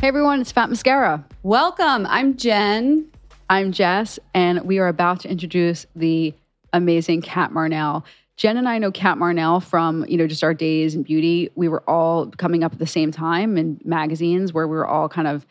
Hey everyone, it's Fat Mascara. Welcome. I'm Jen. I'm Jess, and we are about to introduce the amazing Cat Marnell. Jen and I know Cat Marnell from, you know, just our days in beauty. We were all coming up at the same time in magazines where we were all kind of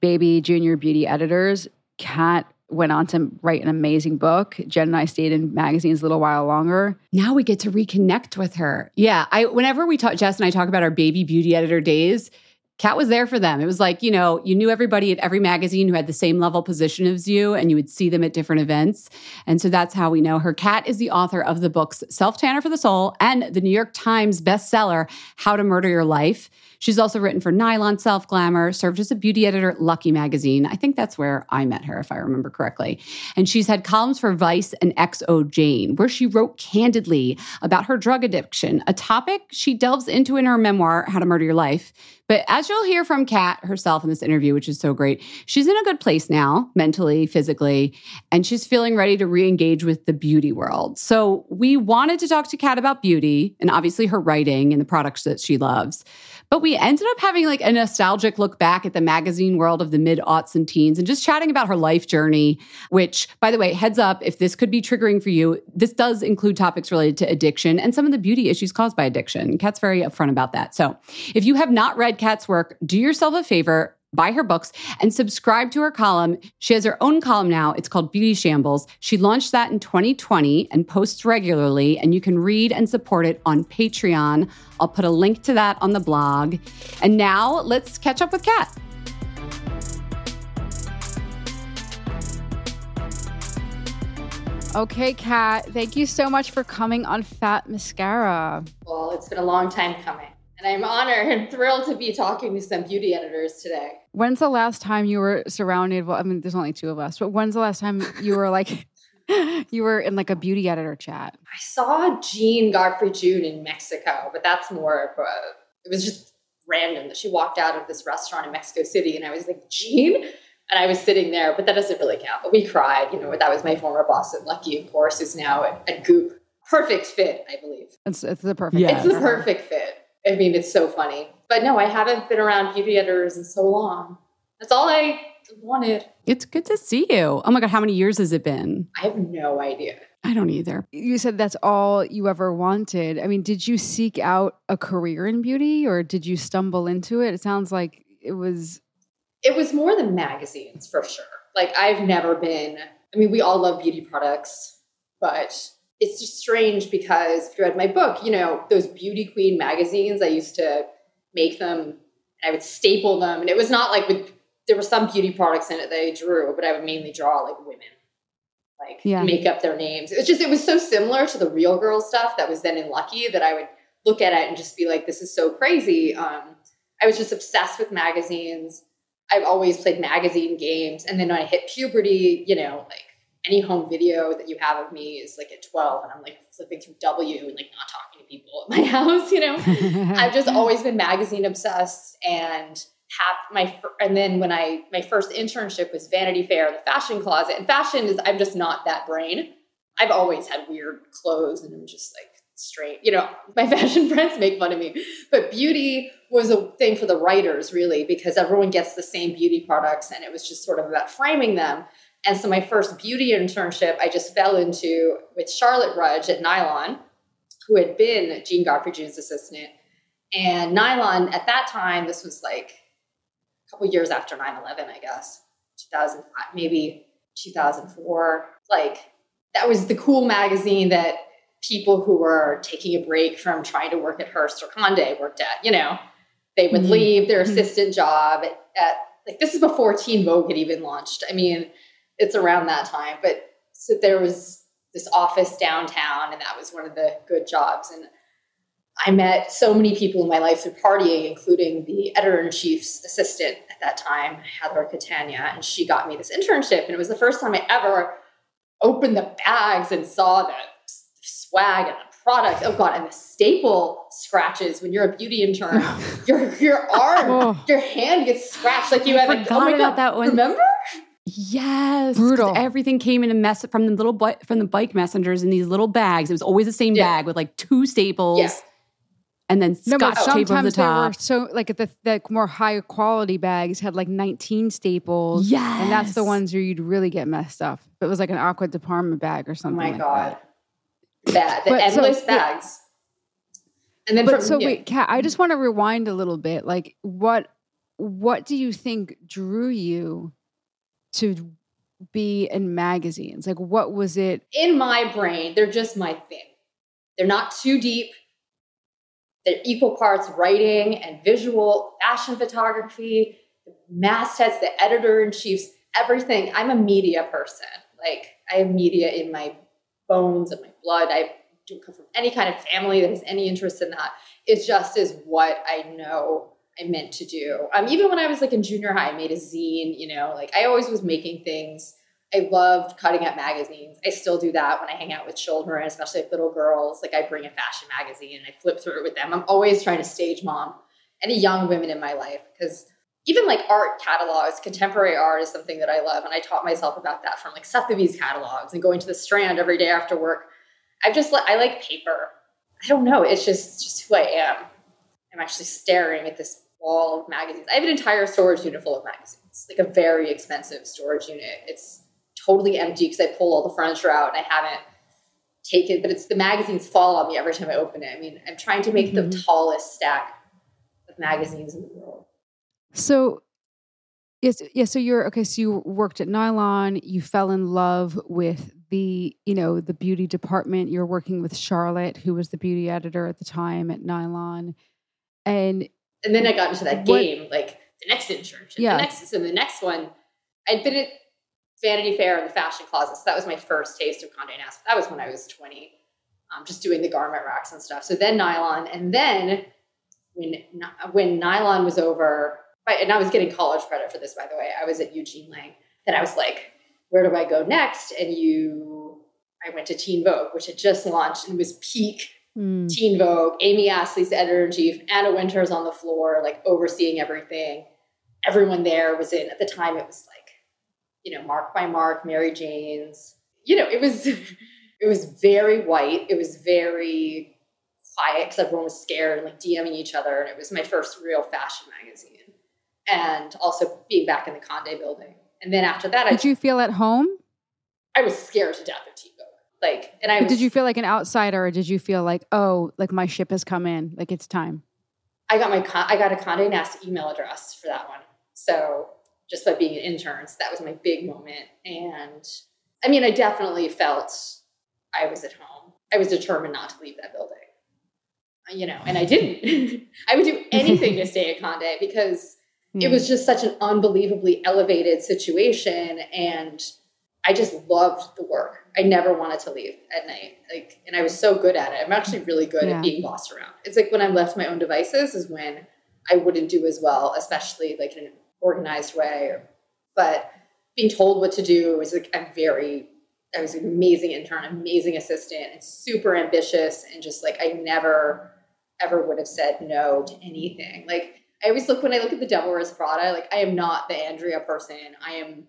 baby junior beauty editors. Cat went on to write an amazing book. Jen and I stayed in magazines a little while longer. Now we get to reconnect with her. Yeah, I whenever we talk Jess and I talk about our baby beauty editor days, Cat was there for them. It was like, you know, you knew everybody at every magazine who had the same level position as you, and you would see them at different events. And so that's how we know her. Cat is the author of the books Self Tanner for the Soul and the New York Times bestseller, How to Murder Your Life. She's also written for Nylon Self Glamour, served as a beauty editor at Lucky Magazine. I think that's where I met her, if I remember correctly. And she's had columns for Vice and XO Jane, where she wrote candidly about her drug addiction, a topic she delves into in her memoir, How to Murder Your Life. But as you'll hear from Cat herself in this interview, which is so great, she's in a good place now, mentally, physically, and she's feeling ready to re engage with the beauty world. So we wanted to talk to Cat about beauty and obviously her writing and the products that she loves. But we ended up having like a nostalgic look back at the magazine world of the mid aughts and teens and just chatting about her life journey, which, by the way, heads up, if this could be triggering for you, this does include topics related to addiction and some of the beauty issues caused by addiction. Cat's very upfront about that. So if you have not read Cat's work, do yourself a favor, buy her books and subscribe to her column. She has her own column now. It's called Beauty Shambles. She launched that in 2020 and posts regularly, and you can read and support it on Patreon. I'll put a link to that on the blog. And now let's catch up with Cat. Okay, Cat, thank you so much for coming on Fat Mascara. Well, it's been a long time coming. And I'm honored and thrilled to be talking to some beauty editors today. When's the last time you were surrounded? Well, I mean, there's only two of us, but when's the last time you were like, you were in like a beauty editor chat? I saw Jean Godfrey June in Mexico, but that's more of a, it was just random that she walked out of this restaurant in Mexico City and I was like, Jean? and I was sitting there, but that doesn't really count. But we cried, you know. That was my former boss at Lucky, of course, who's now at, at Goop. Perfect fit, I believe. It's it's the perfect. Yeah, it's the perfect fit. I mean, it's so funny. But no, I haven't been around beauty editors in so long. That's all I wanted. It's good to see you. Oh my god, how many years has it been? I have no idea. I don't either. You said that's all you ever wanted. I mean, did you seek out a career in beauty or did you stumble into it? It sounds like it was it was more than magazines for sure. Like I've never been, I mean, we all love beauty products, but it's just strange because if you read my book, you know, those beauty queen magazines, I used to make them, I would staple them. And it was not like with, there were some beauty products in it that I drew, but I would mainly draw like women, like yeah. make up their names. It was just, it was so similar to the real girl stuff that was then in Lucky that I would look at it and just be like, this is so crazy. Um, I was just obsessed with magazines. I've always played magazine games. And then when I hit puberty, you know, like any home video that you have of me is like at 12 and I'm like flipping through W and like not talking to people at my house, you know. I've just always been magazine obsessed and have my and then when I my first internship was Vanity Fair, the fashion closet. And fashion is I'm just not that brain. I've always had weird clothes and I'm just like straight. You know, my fashion friends make fun of me. But beauty was a thing for the writers, really, because everyone gets the same beauty products and it was just sort of about framing them. And so my first beauty internship, I just fell into with Charlotte Rudge at Nylon, who had been Jean Godfrey June's assistant. And Nylon, at that time, this was like a couple years after 9 11, I guess, 2005, maybe 2004. Like, that was the cool magazine that people who were taking a break from trying to work at Hearst or Conde worked at. You know, they would mm-hmm. leave their mm-hmm. assistant mm-hmm. job at, at, like this is before Teen Vogue had even launched. I mean, it's around that time, but so there was this office downtown, and that was one of the good jobs. And I met so many people in my life through partying, including the editor in chief's assistant at that time, Heather Catania, and she got me this internship. And it was the first time I ever opened the bags and saw the swag and the product. Oh god, and the staple scratches when you're a beauty intern. your your arm, oh. your hand gets scratched like you I have. Forgot oh my god, that one. Remember? Yes, brutal. Everything came in a mess from the little bu- from the bike messengers in these little bags. It was always the same yeah. bag with like two staples. Yeah. And then no, scotch tape over the top. so like the, the more high quality bags had like 19 staples. Yes. And that's the ones where you'd really get messed up. It was like an Acqua department bag or something. Oh my like God. That bag, the but endless so, bags. And then, but from, so yeah. wait, Cat, I just want to rewind a little bit. Like, what what do you think drew you to be in magazines? Like, what was it? In my brain, they're just my thing. They're not too deep. They're equal parts writing and visual, fashion photography, mastheads, the editor in chiefs, everything. I'm a media person. Like, I have media in my bones and my blood. I don't come from any kind of family that has any interest in that. It just is what I know I meant to do. Um, even when I was like in junior high, I made a zine, you know, like I always was making things. I loved cutting up magazines. I still do that when I hang out with children, especially like little girls. Like I bring a fashion magazine and I flip through it with them. I'm always trying to stage mom any young women in my life because even like art catalogs, contemporary art is something that I love. And I taught myself about that from like Sotheby's catalogs and going to the Strand every day after work. I've just, I like paper. I don't know. It's just, just who I am. I'm actually staring at this wall of magazines. I have an entire storage unit full of magazines, like a very expensive storage unit. It's totally empty because I pull all the furniture out and I haven't taken, but it's the magazines fall on me every time I open it. I mean, I'm trying to make mm-hmm. the tallest stack of magazines in the world. So, yes, yeah. So you're okay. So you worked at Nylon. You fell in love with the, you know, the beauty department. You're working with Charlotte, who was the beauty editor at the time at Nylon, and and then I got into that game, what, like the next internship, yeah. the next, so the next one, I'd been at Vanity Fair and the fashion closet. So that was my first taste of Condé Nast. That was when I was 20, um, just doing the garment racks and stuff. So then nylon, and then when when nylon was over, and I was getting college credit for this, by the way. I was at Eugene Lang. Then I was like, where do I go next? And you, I went to Teen Vogue, which had just launched and was peak mm. Teen Vogue. Amy Astley's the editor in chief. Anna Wintour's on the floor, like overseeing everything. Everyone there was in, at the time, it was like, you know, Marc by Marc, Mary Jane's. You know, it was, it was very white. It was very quiet because everyone was scared and like DMing each other. And it was my first real fashion magazine. And also being back in the Condé building. And then after that, I did I, you feel at home? I was scared to death of Vogue. Like, and I was, did you feel like an outsider, or did you feel like, oh, like my ship has come in, like it's time? I got my I got a Condé Nast email address for that one. So just by being an intern, so that was my big moment. And I mean, I definitely felt I was at home. I was determined not to leave that building. You know, and I didn't. I would do anything to stay at Condé because it was just such an unbelievably elevated situation and I just loved the work. I never wanted to leave at night. Like and I was so good at it. I'm actually really good yeah. at being bossed around. It's like when I'm left my own devices is when I wouldn't do as well, especially like in an organized way. But being told what to do was like I'm very I was an amazing intern, amazing assistant, and super ambitious and just like I never ever would have said no to anything. Like I always look when I look at the Devil Wears Prada, like I am not the Andrea person. I am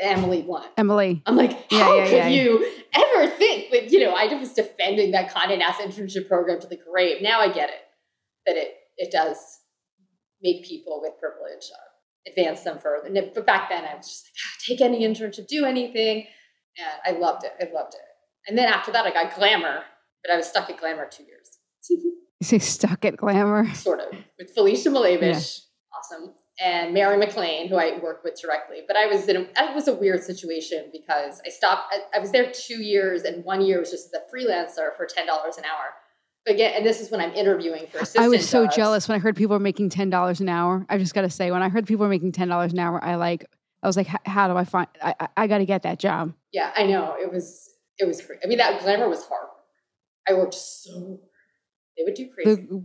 Emily Blunt. Emily. I'm like, how yeah, yeah, could yeah. you ever think that, you know, I was defending that Condé Nast internship program to the grave. Now I get it, that it it does make people with privilege uh, advance them further. But back then I was just like, ah, take any internship, do anything. And I loved it. I loved it. And then after that I got glamour, but I was stuck at glamour two years. You say stuck at glamour? Sort of. With Felicia Milewicz, awesome, and Mary McLean, who I worked with directly. But I was in a, it was a weird situation because I stopped, I, I was there two years, and one year was just the freelancer for $10 an hour. But again, and this is when I'm interviewing for assistant I was so jobs. jealous when I heard people were making $10 an hour. I just got to say, when I heard people were making $10 an hour, I like, I was like, how do I find, I, I, I got to get that job. Yeah, I know. It was, it was, crazy. I mean, that glamour was hard. I worked so they would do crazy. The,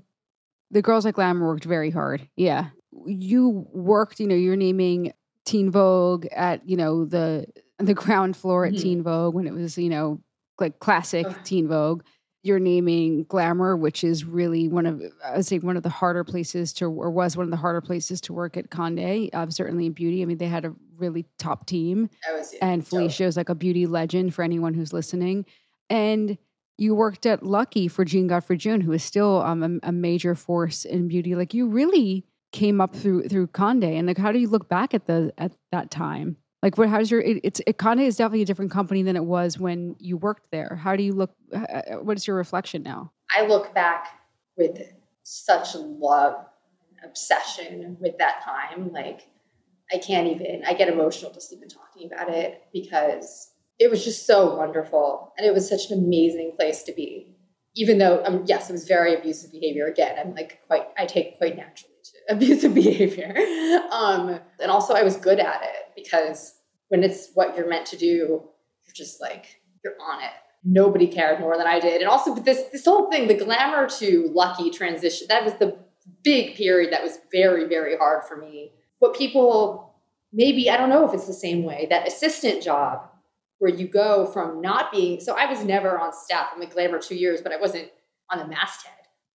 the girls at Glamour worked very hard. Yeah. You worked, you know, you're naming Teen Vogue at, you know, the the ground floor at mm-hmm. Teen Vogue when it was, you know, like classic Teen Vogue. You're naming Glamour, which is really one of, I would say, one of the harder places to, or was one of the harder places to work at Condé. Uh, certainly in beauty. I mean, they had a really top team. Was, and Felicia is like a beauty legend for anyone who's listening. And you worked at Lucky for Jean Godfrey June, who is still um, a, a, major force in beauty. Like you really came up through through Condé, and like how do you look back at the at that time? Like what? How's your? It, it's it, Condé is definitely a different company than it was when you worked there. How do you look? What is your reflection now? I look back with such love, obsession with that time. Like I can't even. I get emotional just even talking about it because it was just so wonderful. And it was such an amazing place to be. Even though, um, yes, it was very abusive behavior. Again, I'm like quite, I take quite naturally abusive behavior. Um, and also, I was good at it because when it's what you're meant to do, you're just like, you're on it. Nobody cared more than I did. And also, this, this whole thing, the glamour to lucky transition, that was the big period that was very, very hard for me. What people maybe, I don't know if it's the same way, that assistant job where you go from not being so I was never on staff. I'm at Glamour two years, but I wasn't on the masthead.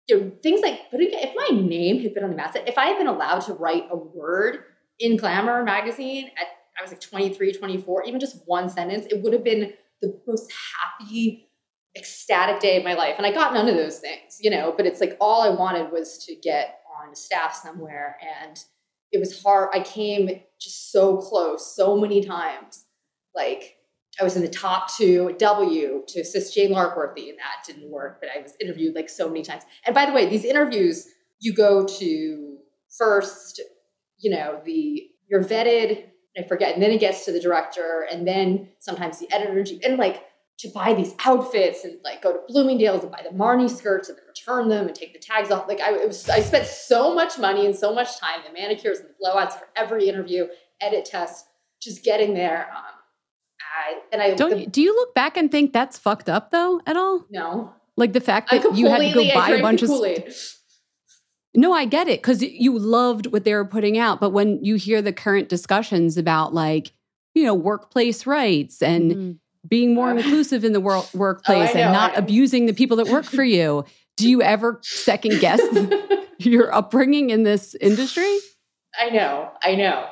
You know, things like, but if my name had been on the masthead, if I had been allowed to write a word in Glamour magazine at I was like 23, 24, even just one sentence, it would have been the most happy, ecstatic day of my life. And I got none of those things, you know, but it's like all I wanted was to get on staff somewhere. And it was hard. I came just so close so many times. Like I was in the top two W to assist Jane Larkworthy, and that didn't work. But I was interviewed like so many times. And by the way, these interviews you go to first, you know, the you're vetted. I forget, and then it gets to the director, and then sometimes the editor, and like to buy these outfits and like go to Bloomingdale's and buy the Marni skirts and then return them and take the tags off. Like I was, I spent so much money and so much time, the manicures and the blowouts for every interview, edit test, just getting there. Um, I and I Don't the, you, do you look back and think that's fucked up though at all? no. Like the fact that you had to go buy a bunch of No, I get it because you loved what they were putting out. But when you hear the current discussions about like, you know, workplace rights and Mhm. being more Uh, inclusive in the wor- workplace know, and not abusing the people that work for you, do you ever second guess your upbringing in this industry? I know, I know,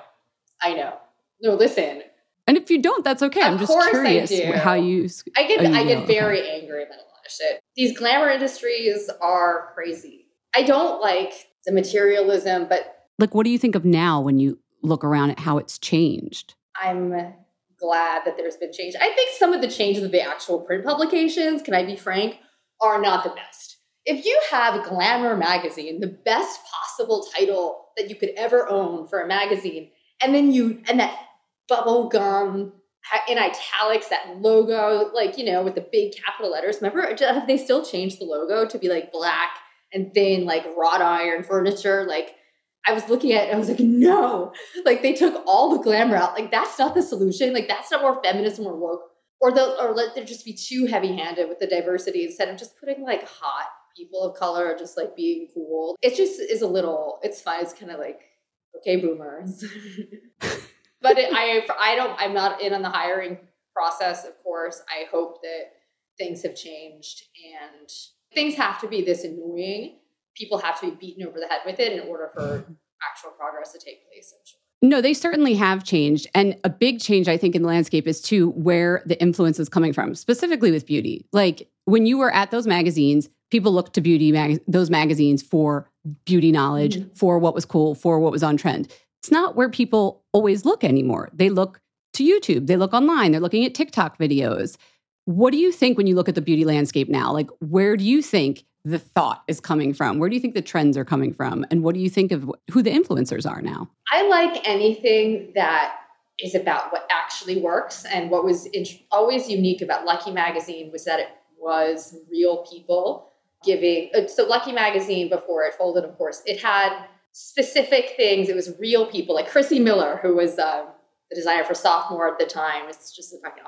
I know. No, listen, And if you don't, that's okay. I'm Of just course I curious do. how you. I get Oh, you I do, get okay. very angry about a lot of shit. These glamour industries are crazy. I don't like the materialism, but Like, what do you think of now when you look around at how it's changed? I'm glad that there's been change. I think some of the changes of the actual print publications, can I be frank, are not the best. If you have Glamour magazine, the best possible title that you could ever own for a magazine, and then you and that bubble gum in italics, that logo, like you know, with the big capital letters. Remember, uh, have they still changed the logo to be like black and thin, like wrought iron furniture? Like I was looking at it, I was like, no, like they took all the glamour out. Like that's not the solution. Like that's not more feminist and more woke. Or they'll or let there just be too heavy handed with the diversity instead of just putting like hot people of color or just like being cool. It just is a little. It's fine. It's kind of like okay, boomers. but it, I I don't. I'm not in on the hiring process. Of course, I hope that things have changed and things have to be this annoying. People have to be beaten over the head with it in order for actual progress to take place. I'm sure. No, they certainly have changed. And a big change, I think, in the landscape is to where the influence is coming from, specifically with beauty. Like when you were at those magazines, people looked to beauty mag- those magazines for beauty knowledge, Mhm. for what was cool, for what was on trend. It's not where people always look anymore. They look to YouTube, they look online, they're looking at TikTok videos. What do you think when you look at the beauty landscape now? Like, where do you think the thought is coming from? Where do you think the trends are coming from? And what do you think of who the influencers are now? I like anything that is about what actually works. And what was int- always unique about Lucky Magazine was that it was real people giving. uh, So, Lucky Magazine, before it folded, of course, it had specific things. It was real people, like Chrissy Miller, who was um, the designer for Sophomore at the time. It's just fucking.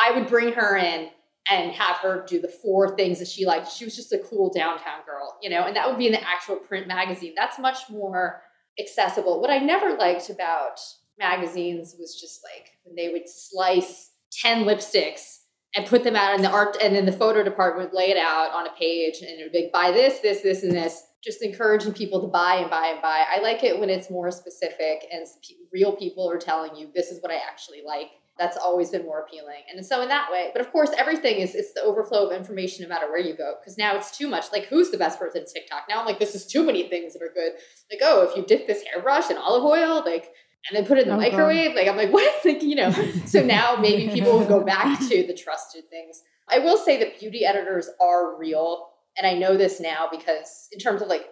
I would bring her in and have her do the four things that she liked. She was just a cool downtown girl, you know, and that would be in the actual print magazine. That's much more accessible. What I never liked about magazines was just like when they would slice 10 lipsticks and put them out in the art and then the photo department would lay it out on a page and it would be like, buy this, this, this, and this. Just encouraging people to buy and buy and buy. I like it when it's more specific and real people are telling you this is what I actually like. That's always been more appealing. And so in that way, but of course everything is it's the overflow of information no matter where you go. Because now it's too much. Like who's the best person at TikTok? Now I'm like, this is too many things that are good. Like, oh, if you dip this hairbrush in olive oil, like and then put it in the Oh, God. microwave. Like I'm like, what? Like, you know. so now maybe people will go back to the trusted things. I will say that beauty editors are real. And I know this now because in terms of like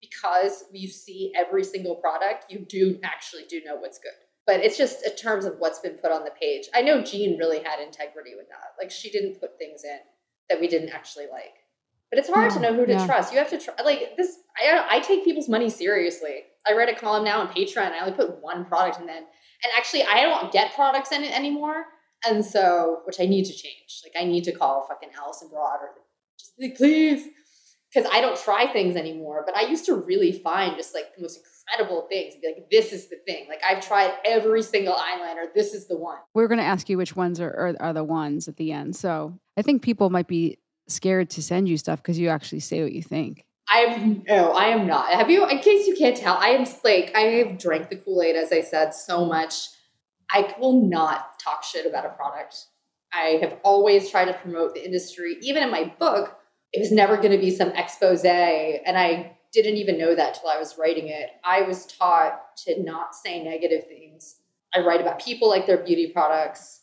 because you see every single product, you do actually do know what's good. But it's just in terms of what's been put on the page. I know Jean really had integrity with that. Like she didn't put things in that we didn't actually like. But it's hard to know who to yeah. trust. You have to try. Like this, I, I take people's money seriously. I write a column now on Patreon. I only put one product in then, and actually, I don't get products in it anymore. And so, which I need to change. Like I need to call fucking Allison Broad or like, please, because I don't try things anymore. But I used to really find just like the most incredible things and be like, this is the thing. Like I've tried every single eyeliner. This is the one. We're going to ask you which ones are, are are the ones at the end. So I think people might be scared to send you stuff because you actually say what you think. I'm no, I am not. Have you? In case you can't tell, I am like I have drank the Kool Aid as I said so much. I will not talk shit about a product. I have always tried to promote the industry. Even in my book, it was never going to be some expose, and I didn't even know that till I was writing it. I was taught to not say negative things. I write about people like their beauty products,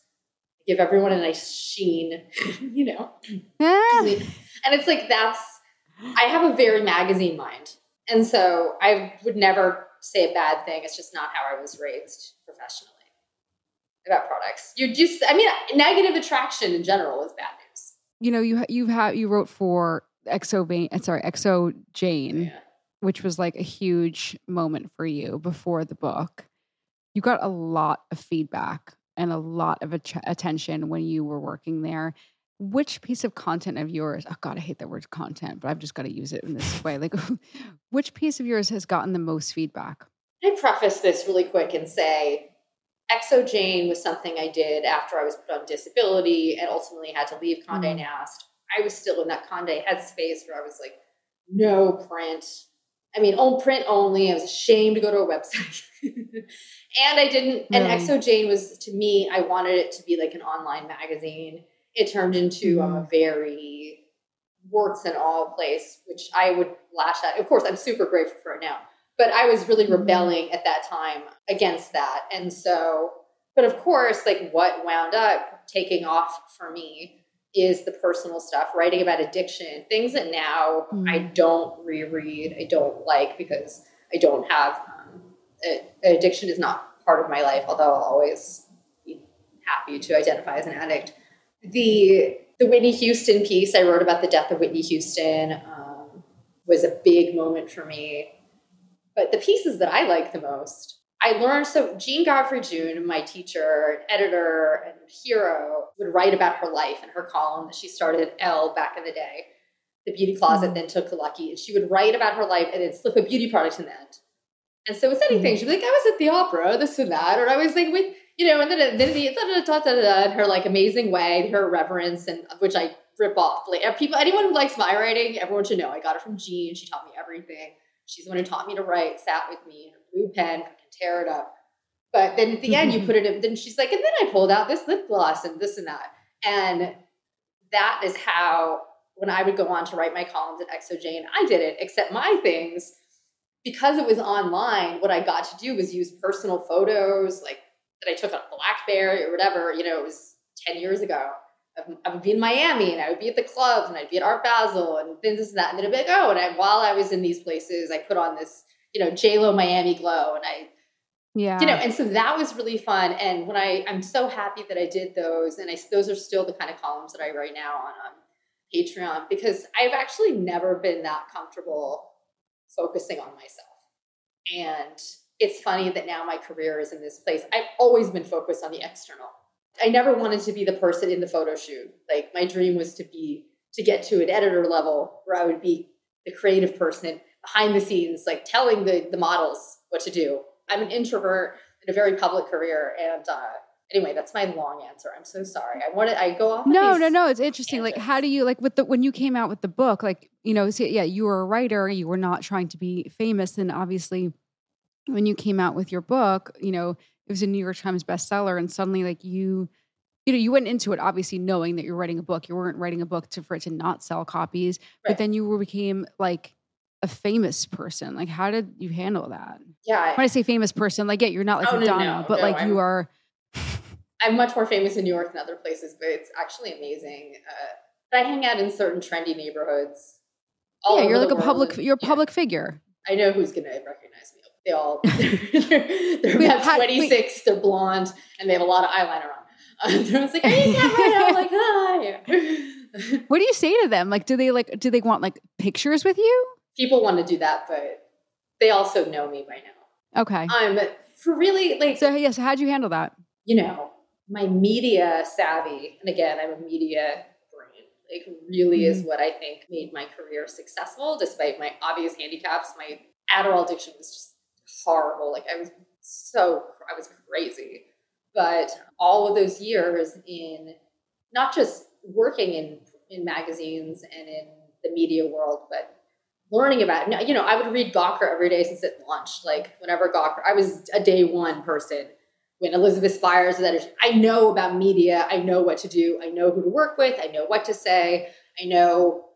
give everyone a nice sheen, you know. Ah, and it's like that's I have a very magazine mind. And so I would never say a bad thing. It's just not how I was raised professionally about products. You just I mean negative attraction in general is bad news. You know, you you have you wrote for Exo Vein, uh, sorry, XO Jane, Yeah. which was like a huge moment for you before the book. You got a lot of feedback and a lot of att- attention when you were working there. Which piece of content of yours, oh God, I hate that word content, but I've just got to use it in this way. Like, which piece of yours has gotten the most feedback? I preface this really quick and say XO Jane was something I did after I was put on disability and ultimately had to leave Condé mm. Nast. I was still in that Condé headspace where I was like, no print. I mean, on print only. I was ashamed to go to a website. and I didn't, and XO Jane was, to me, I wanted it to be like an online magazine. It turned into um, a mm. very warts and all place, which I would lash at. Of course, I'm super grateful for it now but I was really rebelling at that time against that. And so, but of course, like what wound up taking off for me is the personal stuff, writing about addiction, things that now mm. I don't reread, I don't like because I don't have um, addiction is not part of my life, although I'll always be happy to identify as an addict. The the Whitney Houston piece I wrote about the death of Whitney Houston um, was a big moment for me but the pieces that I like the most, I learned so Jean Godfrey June, my teacher, editor, and hero, would write about her life in her column that she started at Elle back in the day. The beauty closet mm-hmm. then took the lucky, and she would write about her life and then slip a beauty product in the end. And so it's anything. Mm-hmm. She'd be like, I was at the opera, this and that, or I was like with, you know, and then then the da, da, da, da, da, her like amazing way, her reverence, and which I rip off. Like people, anyone who likes my writing, everyone should know I got it from Jean. She taught me everything. She's the one who taught me to write, sat with me, her blue pen, can tear it up. But then at the end, you put it in, then she's like, and then I pulled out this lip gloss and this and that. And that is how, when I would go on to write my columns at XO Jane, I did it, except my things, because it was online, what I got to do was use personal photos, like that I took on Blackberry or whatever, you know, it was 10 years ago I would be in Miami and I would be at the clubs and I'd be at Art Basel and things and that. And then I'd be like, oh, and I, while I was in these places, I put on this, you know, JLo Miami glow and I, yeah, you know, and so that was really fun. And when I, I'm so happy that I did those. And I, those are still the kind of columns that I write now on, on Patreon because I've actually never been that comfortable focusing on myself. And it's funny that now my career is in this place. I've always been focused on the external I never wanted to be the person in the photo shoot. Like my dream was to be to get to an editor level where I would be the creative person behind the scenes, like telling the the models what to do. I'm an introvert in a very public career, and uh, anyway, that's my long answer. I'm so sorry. I wanted I go off. No, no, no. It's interesting. Tangents. Like, how do you like with the when you came out with the book? Like, you know, so, yeah, you were a writer. You were not trying to be famous, and obviously, when you came out with your book, you know, it was a New York Times bestseller, and suddenly like you, you know, you went into it obviously knowing that you're writing a book. You weren't writing a book to for it to not sell copies, right. but then you were became like a famous person. Like, how did you handle that? Yeah, when I say famous person, like, yeah, you're not like oh, Madonna, no, no, but no, like I'm, you are. I'm much more famous in New York than other places, but it's actually amazing. Uh, but I hang out in certain trendy neighborhoods. yeah, you're like a public. You're a yeah. public figure. I know who's going to recognize they all they're, they're about 26 wait. they're blonde and they have a lot of eyeliner on. I was like hey Cameron I'm like hi. What do you say to them? Like do they like do they want like pictures with you? People want to do that but they also know me by now. Okay. Um for really like so yes how'd you handle that? You know my media savvy and again I'm a media brain like really mm-hmm. is what I think made my career successful despite my obvious handicaps. My Adderall addiction was just horrible. Like I was so I was crazy. But all of those years in not just working in in magazines and in the media world, but learning about it. You know, I would read Gawker every day since at lunch. Like whenever Gawker, I was a day one person. When Elizabeth Spiers that I know about media. I know what to do. I know who to work with. I know what to say. I know.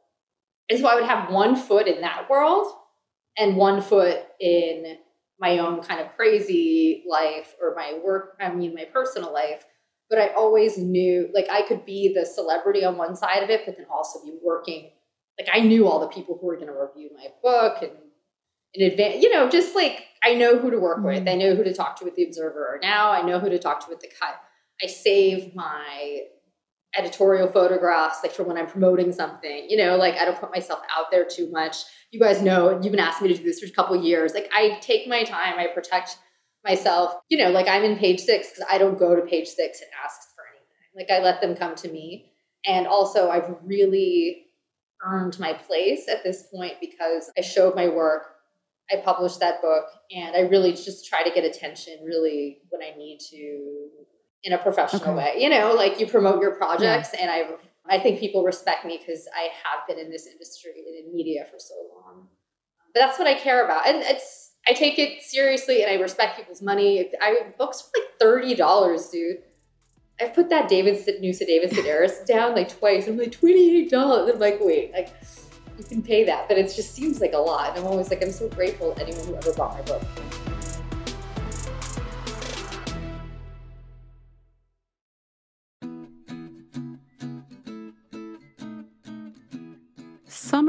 And so I would have one foot in that world and one foot in my own kind of crazy life or my work, I mean, my personal life. But I always knew, like, I could be the celebrity on one side of it, but then also be working. Like, I knew all the people who were going to review my book and in advance, you know, just like I know who to work mm-hmm. with. I know who to talk to with the Observer. Or now I know who to talk to with the Cut. I save my editorial photographs like for when I'm promoting something. You know, like I don't put myself out there too much. You guys know you've been asking me to do this for a couple years. Like I take my time, I protect myself, you know, like I'm in page six because I don't go to page six and ask for anything. Like I let them come to me. And also, I've really earned my place at this point because I showed my work. I published that book and I really just try to get attention really when I need to in a professional okay. way. You know, like you promote your projects yeah. and I I think people respect me because I have been in this industry and in media for so long. But that's what I care about. And it's I take it seriously and I respect people's money. I books for like thirty dollars, dude. I've put that David Noosa David Sedaris down like twice. I'm like twenty eight dollars. I'm like, wait, like you can pay that, but it just seems like a lot. And I'm always like, I'm so grateful to anyone who ever bought my book.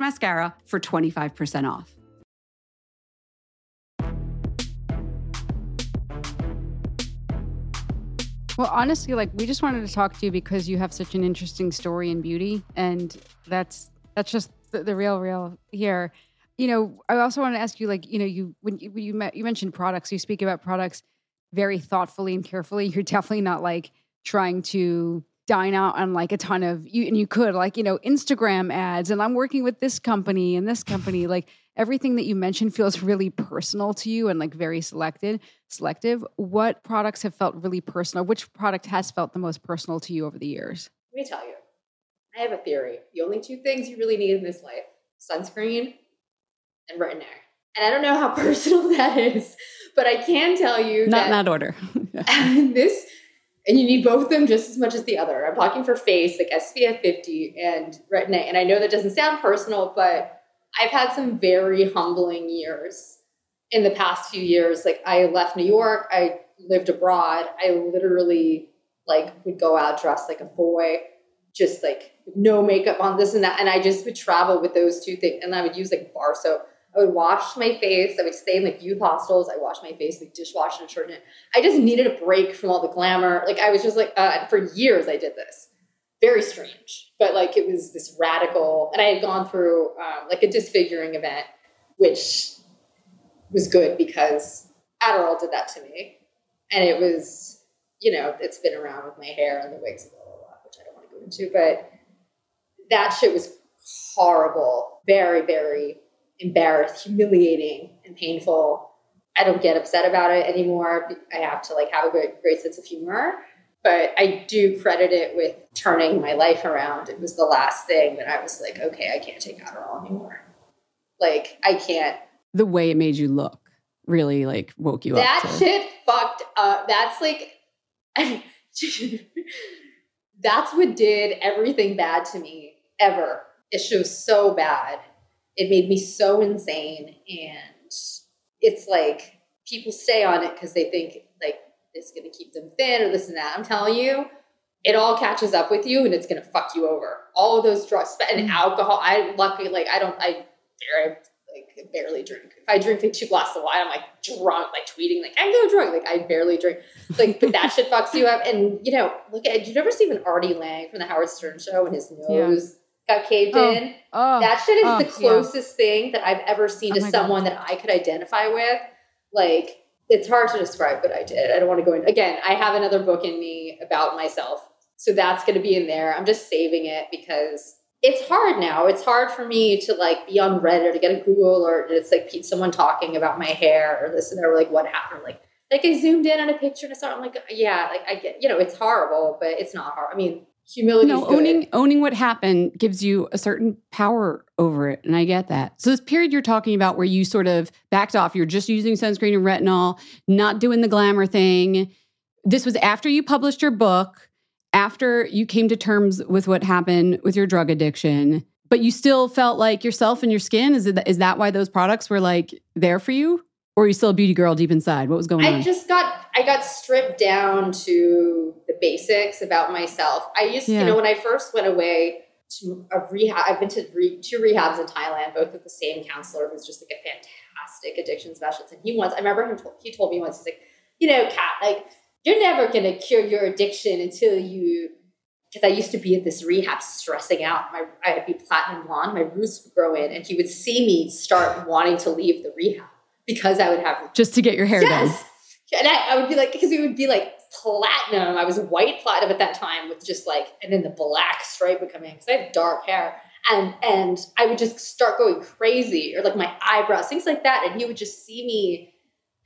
mascara for 25% off. Well, honestly, like we just wanted to talk to you because you have such an interesting story in beauty, and that's that's just the, the real, real here. You know, I also want to ask you, like, you know, you when you when you, met, you mentioned products, you speak about products very thoughtfully and carefully. You're definitely not like trying to dine out on like a ton of you, and you could like you know Instagram ads, and I'm working with this company and this company, like everything that you mentioned feels really personal to you and like very selected selective. What products have felt really personal? Which product has felt the most personal to you over the years? Let me tell you. I have a theory. The only two things you really need in this life sunscreen and retin and i don't know how personal that is but i can tell you Not that in that order. this and you need both of them just as much as the other i'm talking for face like spf 50 and retin A. and i know that doesn't sound personal but I've had some very humbling years in the past few years. Like I left New York, I lived abroad. I literally like would go out dressed like a boy, just like no makeup on this and that. And I just would travel with those two things. And I would use like bar soap. I would wash my face. I would stay in like youth hostels. I wash my face like dishwasher and shorten it. I just needed a break from all the glamour. Like I was just like, uh, for years I did this very strange, but like it was this radical. And I had gone through um, like a disfiguring event, which was good because Adderall did that to me. And it was, you know, it's been around with my hair and the wigs, and blah, blah, blah, which I don't want to go into, but that shit was horrible, very, very embarrassed, humiliating, and painful. I don't get upset about it anymore. I have to like have a great, great sense of humor but I do credit it with turning my life around. It was the last thing that I was like, okay, I can't take Adderall anymore. Like, I can't. the way it made you look really like woke you that up. to- shit fucked up. That's like, that's what did everything bad to me ever. It was so bad. It made me so insane. And it's like people stay on it because they think like it's going to keep them thin or this and that. I'm telling you, it all catches up with you and it's going to fuck you over. All of those drugs and mm-hmm. alcohol. I luckily like I don't I, I like barely drink. If I drink like two glasses of wine, I'm like drunk, like tweeting like I'm so drunk. Like I barely drink. Like but that shit fucks you up. And you know, look at you never see even Artie Lange from the Howard Stern show and his nose got caved Oh, in. oh that shit is oh, the yeah. closest thing that I've ever seen Oh to my God. someone that I could identify with. Like it's hard to describe what I did. I don't want to go in. Again, I have another book in me about myself. So that's going to be in there. I'm just saving it because it's hard now. It's hard for me to like be on Reddit or to get a Google or it's like someone talking about my hair or this and or like what happened. Like, like I zoomed in on a picture and I saw, I'm like, yeah, like I get, you know, it's horrible, but it's not hard. I mean, humility. no, owning owning what happened gives you a certain power over it, and I get that. So this period you're talking about, where you sort of backed off, you're just using sunscreen and retinol, not doing the glamour thing. This was after you published your book, after you came to terms with what happened with your drug addiction, but you still felt like yourself and your skin. Is it is that why those products were like there for you, or are you still a beauty girl deep inside? What was going I on? I just got I got stripped down to the basics about myself. I used, Yeah. you know, when I first went away to a rehab, I've been to re, two rehabs in Thailand, both with the same counselor who's just like a fantastic addiction specialist. And he once, I remember him, he told me once, he's like, you know, Cat, like you're never gonna cure your addiction until you. Because I used to be at this rehab stressing out. My I'd be platinum blonde, my roots would grow in, and he would see me start wanting to leave the rehab because I would have just to get your hair done. Yes. And I, I would be like, because it would be like platinum. I was white platinum at that time with just like, and then the black stripe would come in because I have dark hair. and and I would just start going crazy or like my eyebrows, things like that. And he would just see me.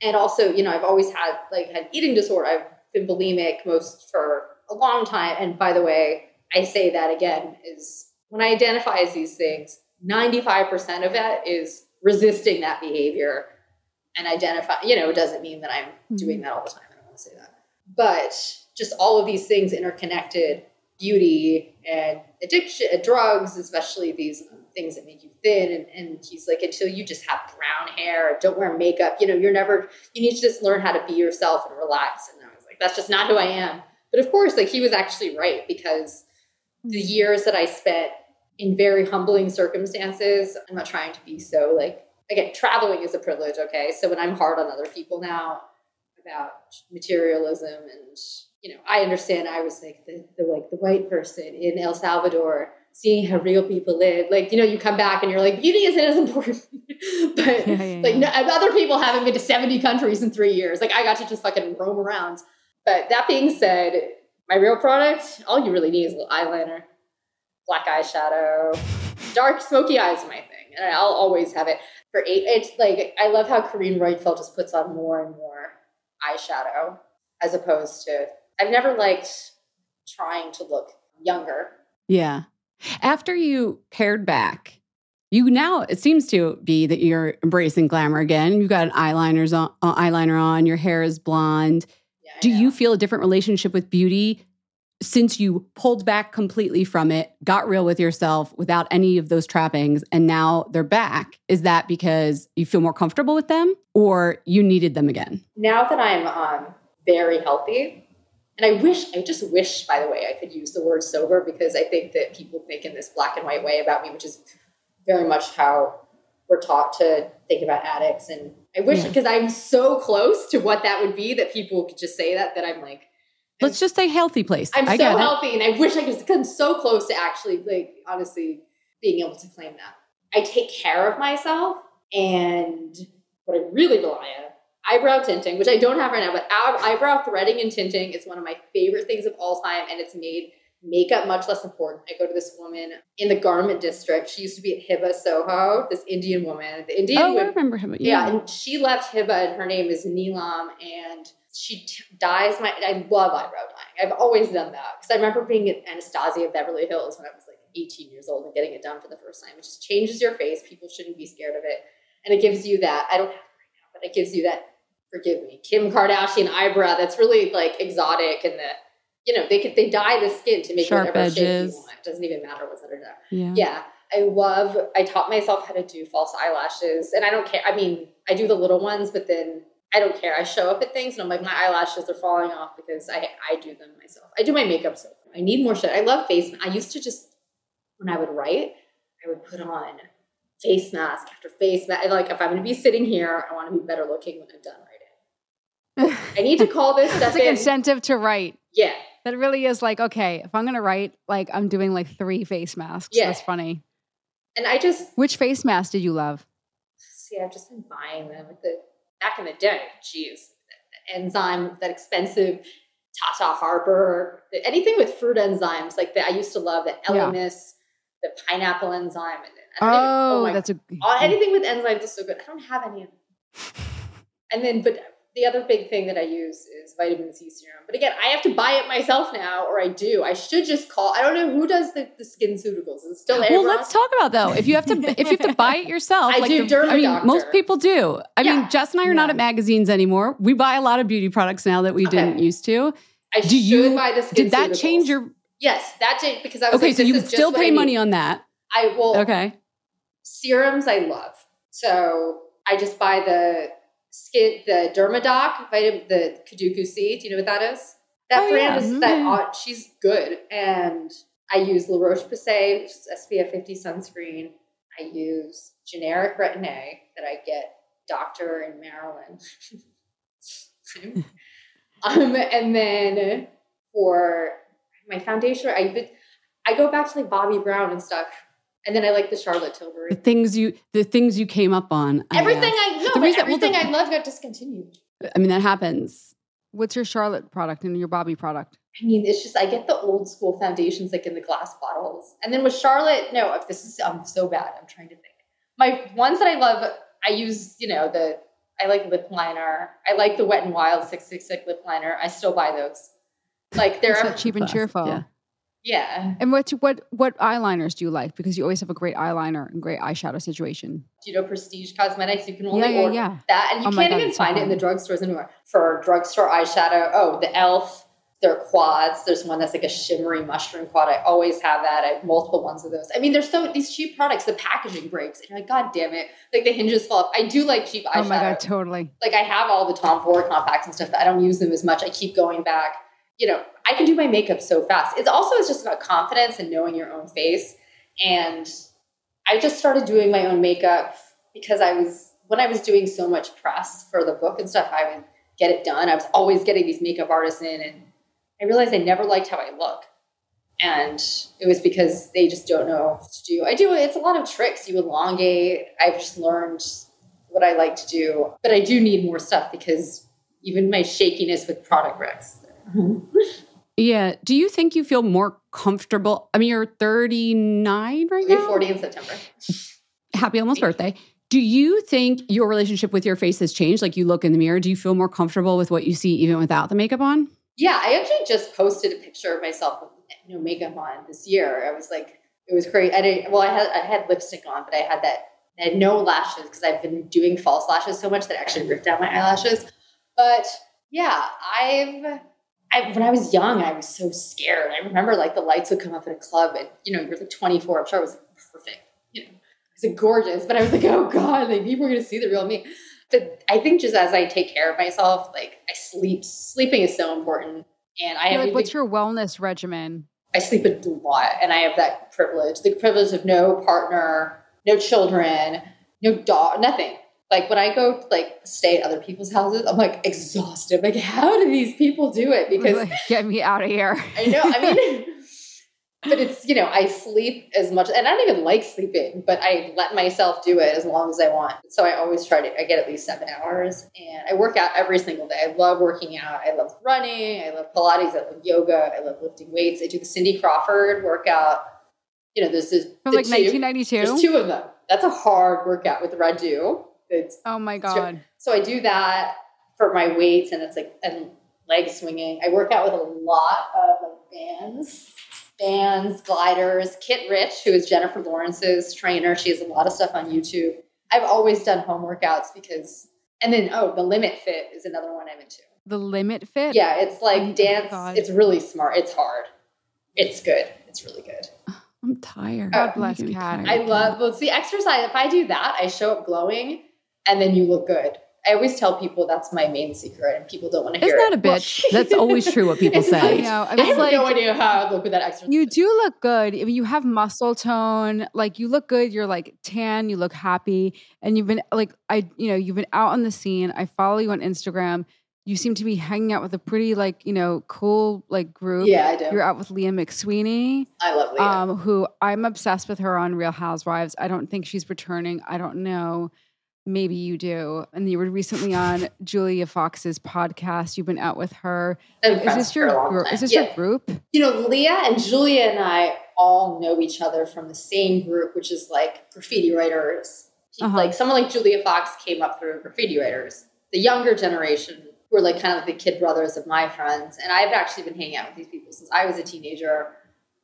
And also, you know, I've always had like had eating disorder. I've been bulimic most for a long time. And by the way, I say that again is when I identify as these things, 95% of it is resisting that behavior and identify, you know, it doesn't mean that I'm mm-hmm. doing that all the time. I don't want to say that. But just all of these things interconnected beauty and addiction, drugs, especially these um, things that make you thin. And, and he's like, until you just have brown hair, don't wear makeup, you know, you're never, you need to just learn how to be yourself and relax. And I was like, that's just not who I am. But of course, like he was actually right because the years that I spent in very humbling circumstances, I'm not trying to be so like, again, traveling is a privilege, okay? So when I'm hard on other people now about materialism and you know, I understand I was like the, the like the white person in El Salvador seeing how real people live. Like, you know, you come back and you're like, beauty isn't as important. but yeah, yeah, like. No, other people haven't been to 70 countries in three years. Like I got to just fucking roam around. But that being said, my real product, all you really need is a little eyeliner, black eyeshadow, dark smoky eyes my thing. And I'll always have it. For eight, it's like I love how Carine Roitfeld just puts on more and more eyeshadow as opposed to I've never liked trying to look younger. Yeah. After you pared back, you now it seems to be that you're embracing glamour again. You've got an eyeliner's on, uh, eyeliner on. Your hair is blonde. Yeah, Do you feel a different relationship with beauty since you pulled back completely from it, got real with yourself without any of those trappings, and now they're back? Is that because you feel more comfortable with them, or you needed them again? Now that I'm um, very healthy, and I wish, I just wish, by the way, I could use the word sober because I think that people think in this black and white way about me, which is very much how we're taught to think about addicts. And I wish, because yeah. I'm so close to what that would be, that people could just say that, that I'm like, let's just say healthy place. I'm I so healthy, it. and I wish I could have come so close to actually, like, honestly, being able to claim that. I take care of myself, and what I really rely on eyebrow tinting, which I don't have right now, but eyebrow threading and tinting is one of my favorite things of all time, and it's made makeup much less important. I go to this woman in the garment district. She used to be at Hiba Soho, this Indian woman. The Indian oh, woman, I remember Hiba. Yeah. yeah, and she left Hiba, and her name is Neelam, and she t- dyes my. I love eyebrow dyeing. I've always done that because I remember being at Anastasia Beverly Hills when I was like 18 years old and getting it done for the first time. It just changes your face. People shouldn't be scared of it, and it gives you that. I don't have it right now, but it gives you that forgive me, Kim Kardashian eyebrow that's really like exotic and the you know, they could they dye the skin to make Sharp whatever edges. shape you want. It doesn't even matter what's under there. Yeah. yeah. I love I taught myself how to do false eyelashes. And I don't care. I mean, I do the little ones, but then I don't care. I show up at things and I'm like, my eyelashes are falling off because I I do them myself. I do my makeup so I need more shit. I love face. I used to just when I would write, I would put on face mask after face mask. Like if I'm gonna be sitting here, I want to be better looking when I'm done writing. I need to call this That's like incentive to write. Yeah. That really is like, okay, if I'm going to write, like I'm doing like three face masks. Yeah. That's funny. And I just. Which face mask did you love? See, I've just been buying them at the back in the day. Jeez. Enzyme, that expensive Tata Harper, anything with fruit enzymes. Like the, I used to love the Elemis, yeah. the pineapple enzyme. oh, even, oh that's a. Anything with enzymes is so good. I don't have any of them. And then, but the other big thing that I use is vitamin C serum. But again, I have to buy it myself now, or I do. I should just call. I don't know who does the, the SkinCeuticals. Is it still there. Well, let's talk about though. If you have to, if you have to buy it yourself, I like do. The, I mean, Doctor. most people do. I yeah. mean, Jess and I are yeah. not at magazines anymore. We buy a lot of beauty products now that we okay. didn't used to. I do you buy the Did that change your? Yes, that changed because I was okay. Like, so you still pay money on that. I will. Okay. Serums I love, so I just buy the skin the Dermadoc vitamin the Kakadu C. Do you know what that is? That oh, brand yeah. is mm-hmm. that uh, she's good, and I use La Roche Posay SPF 50 sunscreen. I use generic Retin A that I get doctor in Maryland. um, and then for my foundation, I I go back to like Bobbi Brown and stuff and then I like the Charlotte Tilbury. The things you the things you came up on. Everything I, I know, everything well, the, I love got discontinued. I mean that happens. What's your Charlotte product and your Bobbi product? I mean, it's just I get the old school foundations like in the glass bottles. And then with Charlotte, no, if this is I'm so bad. I'm trying to think. My ones that I love, I use, you know, the I like lip liner. I like the Wet and Wild 666 lip liner. I still buy those. Like they're so cheap and cheerful. Yeah. Yeah. And what what what eyeliners do you like? Because you always have a great eyeliner and great eyeshadow situation. you know, prestige cosmetics. You can only Yeah, yeah, order yeah. that, and you Oh can't God, even so find it in the drugstores anymore. For drugstore eyeshadow, oh, the Elf, their quads. There's one that's like a shimmery mushroom quad. I always have that. I have multiple ones of those. I mean, there's so these cheap products. The packaging breaks, and you're like, God damn it! Like the hinges fall off. I do like cheap eyeshadow. Oh my god, totally. like I have all the Tom Ford compacts and stuff, but I don't use them as much. I keep going back. You know, I can do my makeup so fast. It's also it's just about confidence and knowing your own face. And I just started doing my own makeup because I was when I was doing so much press for the book and stuff, I would get it done. I was always getting these makeup artists in and I realized I never liked how I look. And it was because they just don't know what to do. I do it's a lot of tricks. You elongate. I've just learned what I like to do. But I do need more stuff because even my shakiness with product wrecks. Mm-hmm. Yeah. Do you think you feel more comfortable? I mean, you're 39 right now. 40 in September. Happy almost birthday. Do you think your relationship with your face has changed? Like you look in the mirror, do you feel more comfortable with what you see even without the makeup on? Yeah, I actually just posted a picture of myself with no makeup on this year. I was like, it was crazy. I didn't, well, I had I had lipstick on, but I had that. I had no lashes because I've been doing false lashes so much that I actually ripped out my eyelashes. But yeah, I've. I, when I was young, I was so scared. I remember like the lights would come up at a club, and you know, you're like 24. I'm sure I was perfect. You know, I was like, gorgeous, but I was like, oh god, like people are gonna see the real me. But I think just as I take care of myself, like I sleep. Sleeping is so important, and I like, what's your wellness regimen? I sleep a lot and I have that privilege. The privilege of no partner, no children, no dog, nothing. Like when I go like stay at other people's houses, I'm like exhausted. Like, how do these people do it? Because Like, get me out of here. I know, I mean, but it's, you know, I sleep as much, and I don't even like sleeping, but I let myself do it as long as I want. So I always try to, I get at least seven hours, and I work out every single day. I love working out. I love running. I love Pilates. I love yoga. I love lifting weights. I do the Cindy Crawford workout. You know, this From the like two- 1992. There's two of them. That's a hard workout with Radu. It's Oh my god. so I do that for my weights, and it's like and leg swinging. I work out with a lot of like bands, bands, gliders. Kit Rich, who is Jennifer Lawrence's trainer, she has a lot of stuff on YouTube. I've always done home workouts because, and then oh, the Limit Fit is another one I'm into. The limit fit. Yeah, it's like Oh dance. It's really smart. It's hard. It's good. It's really good. I'm tired. Oh, god I'm bless Cat. I love well, see exercise. If I do that, I show up glowing, and then you look good. I always tell people that's my main secret, and people don't want to hear Isn't that it. a bitch? That's always true what people It's say. I know. I I have it's no idea how I look with that exercise. you do look good. I mean, you have muscle tone. Like you look good. You're like tan. You look happy, and you've been like I, you know, you've been out on the scene. I follow you on Instagram. You seem to be hanging out with a pretty like you know cool like group. Yeah, I do. You're out with Leah McSweeney, I love Leah. um, who I'm obsessed with her on Real Housewives. I don't think she's returning. I don't know. Maybe you do. And you were recently on Julia Fox's podcast. You've been out with her. Is this your group? Is this Yeah. your group? You know, Leah and Julia and I all know each other from the same group, which is like graffiti writers. Uh-huh. Like someone like Julia Fox came up through graffiti writers. The younger generation who are like kind of like the kid brothers of my friends. And I've actually been hanging out with these people since I was a teenager.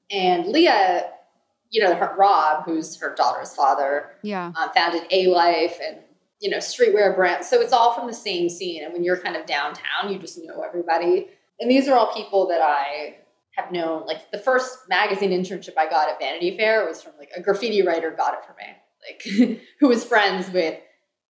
And Leah, you know, her, Rob, who's her daughter's father, Yeah. um, founded Alife and you know streetwear brands. So it's all from the same scene. And when you're kind of downtown, you just know everybody. And these are all people that I have known. Like the first magazine internship I got at Vanity Fair was from like a graffiti writer got it for me, like who was friends with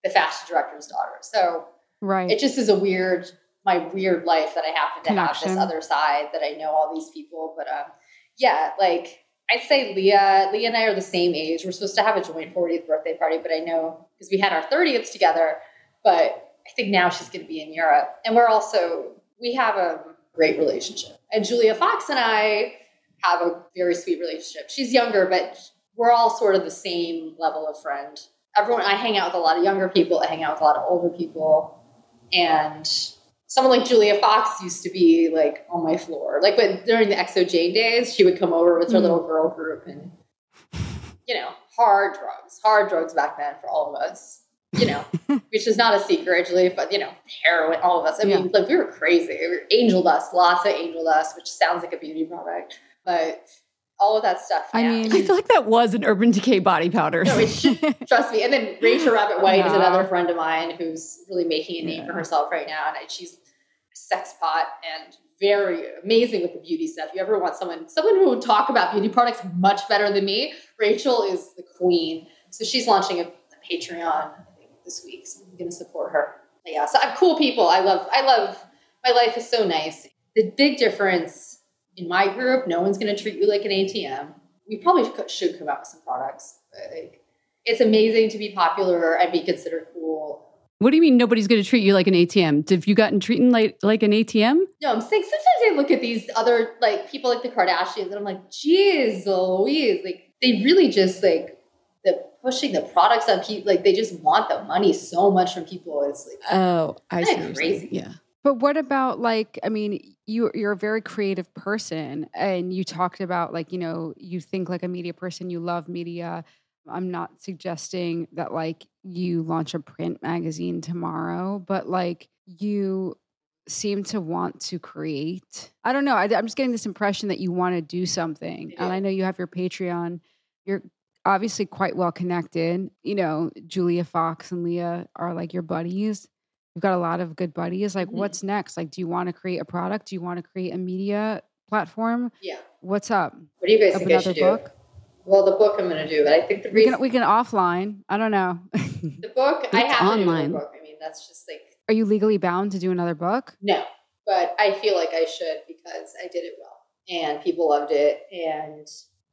the fashion director's daughter. So Right. it just is a weird my weird life that I happen to have this other side that I know all these people. But um, yeah, like I'd say Leah, Leah and I are the same age. We're supposed to have a joint 40th birthday party, but I know because we had our 30th together. But I think now she's going to be in Europe, and we're also we have a great relationship. And Julia Fox and I have a very sweet relationship. She's younger, but we're all sort of the same level of friend. Everyone, I hang out with a lot of younger people. I hang out with a lot of older people, and someone like Julia Fox used to be like on my floor. Like when during the XO Jane days, she would come over with her Mm. little girl group and you know, hard drugs, hard drugs back then for all of us. You know, which is not a secret, Julia, but you know, heroin, all of us. I mean, like we were crazy. We were angel dust, lots of angel dust, which sounds like a beauty product, but all of that stuff. I mean- I feel like that was an Urban Decay body powder. no, it should, trust me. And then Rachel Rabbit White is another friend of mine who's really making a name for herself right now, and she's a sex pot and very amazing with the beauty stuff. You ever want someone someone who would talk about beauty products much better than me? Rachel is the queen. So she's launching a, a Patreon I think, this week, so I'm going to support her. But yeah, so I'm cool people. I love. I love. My life is so nice. The big difference in my group, no one's going to treat you like an ATM. We probably should- come out with some products. Like, it's amazing to be popular and be considered cool. What do you mean nobody's going to treat you like an ATM? Have you gotten treated like like an ATM? No, I'm saying sometimes I look at these other like people like the Kardashians and I'm like, geez, Louise, like they really just like the pushing the products on people, like they just want the money so much from people. It's like Oh, I see. what you're saying. crazy. Yeah. But what about like I mean you you're a very creative person and you talked about like you know you think like a media person you love media. I'm not suggesting that like you launch a print magazine tomorrow but like you seem to want to create. I don't know I, I'm just getting this impression that you want to do something and I know you have your Patreon. You're obviously quite well connected. You know Julia Fox and Leah are like your buddies You've got a lot of good buddies. Like, Mhm. what's next? Like, do you want to create a product? Do you want to create a media platform? yeah. What's up? What do you guys Up think I another should book? do? Well, the book I'm going to do, but I think the We can we can offline. I don't know. the book I have to do online. book. I mean, that's just like Are you legally bound to do another book? no, but I feel like I should because I did it well and people loved it and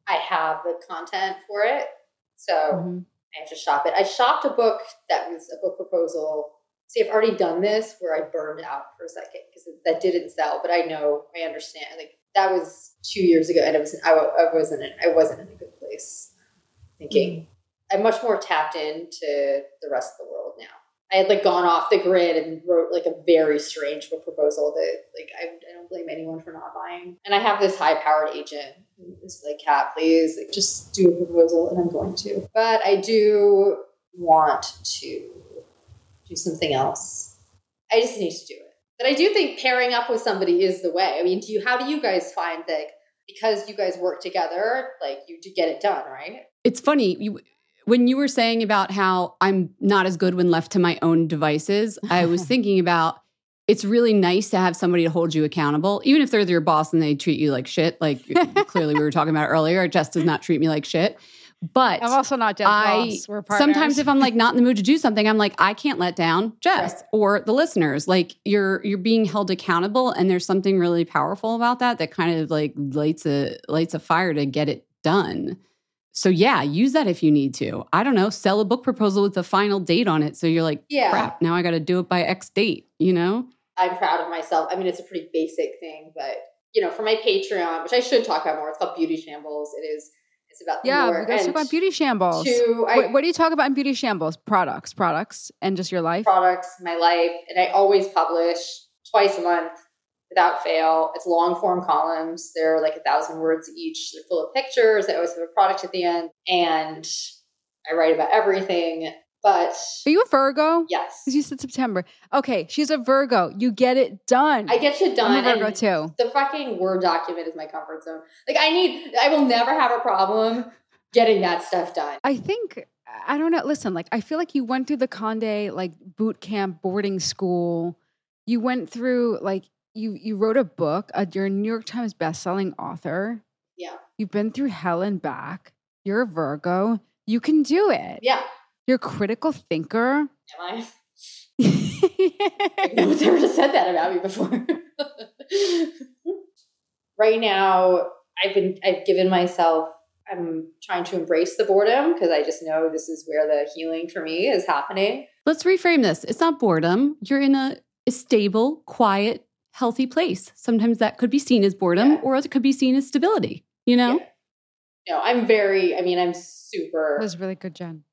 I have the content for it. So Mhm. I have to shop it. I shopped a book that was a book proposal. See, I've already done this where I burned out for a second because that didn't sell. But I know, I understand. Like that was two years ago, and it was I, I wasn't in, I wasn't in a good place. Thinking mm. I'm much more tapped into the rest of the world now. I had like gone off the grid and wrote like a very strange book proposal that like I, I don't blame anyone for not buying. And I have this high powered agent who's like, Cat, please like, just do a proposal, and I'm going to. But I do want to do something else. I just need to do it. But I do think pairing up with somebody is the way. I mean, do you? How do you guys find that? Because you guys work together, like you get it done, right? It's funny you, when you were saying about how I'm not as good when left to my own devices. I was thinking about it's really nice to have somebody to hold you accountable, even if they're your boss and they treat you like shit. Like clearly we were talking about earlier, Jess does not treat me like shit. But I'm also not Jen's I boss. We're partners. sometimes if I'm like not in the mood to do something, I'm like I can't let down Jess Right. or the listeners. Like you're you're being held accountable, and there's something really powerful about that that kind of like lights a lights a fire to get it done. So yeah, use that if you need to. I don't know, sell a book proposal with a final date on it. So you're like, Yeah. crap, now I got to do it by X date. You know? I'm proud of myself. I mean, it's a pretty basic thing, but you know, for my Patreon, which I should talk about more, it's called Beauty Shambles. It is. It's about the yeah, more- we guys talk about beauty shambles. To, I, what, what do you talk about in beauty shambles? Products, products, and just your life. products, my life, and I always publish twice a month without fail. It's long form columns. They're like a thousand words each. They're full of pictures. I always have a product at the end, and I write about everything. But Are you a Virgo? yes, Because you said September. Okay, she's a Virgo. You get it done. I get shit done. I'm a Virgo too. The fucking Word document is my comfort zone. Like I need, I will never have a problem getting that stuff done. I think I don't know. Listen, like I feel like you went through the Conde like boot camp boarding school. You went through like you you wrote a book. Uh, you're a New York Times bestselling author. Yeah, You've been through hell and back. You're a Virgo. You can do it. yeah. You're a critical thinker. Am I? no one's ever said that about me before. right now, I've been I've given myself I'm trying to embrace the boredom because I just know this is where the healing for me is happening. Let's reframe this. It's not boredom. You're in a, a stable, quiet, healthy place. Sometimes that could be seen as boredom, Yeah. or it could be seen as stability. You know? Yeah. No, I'm very I mean, I'm super That was really good, Jen.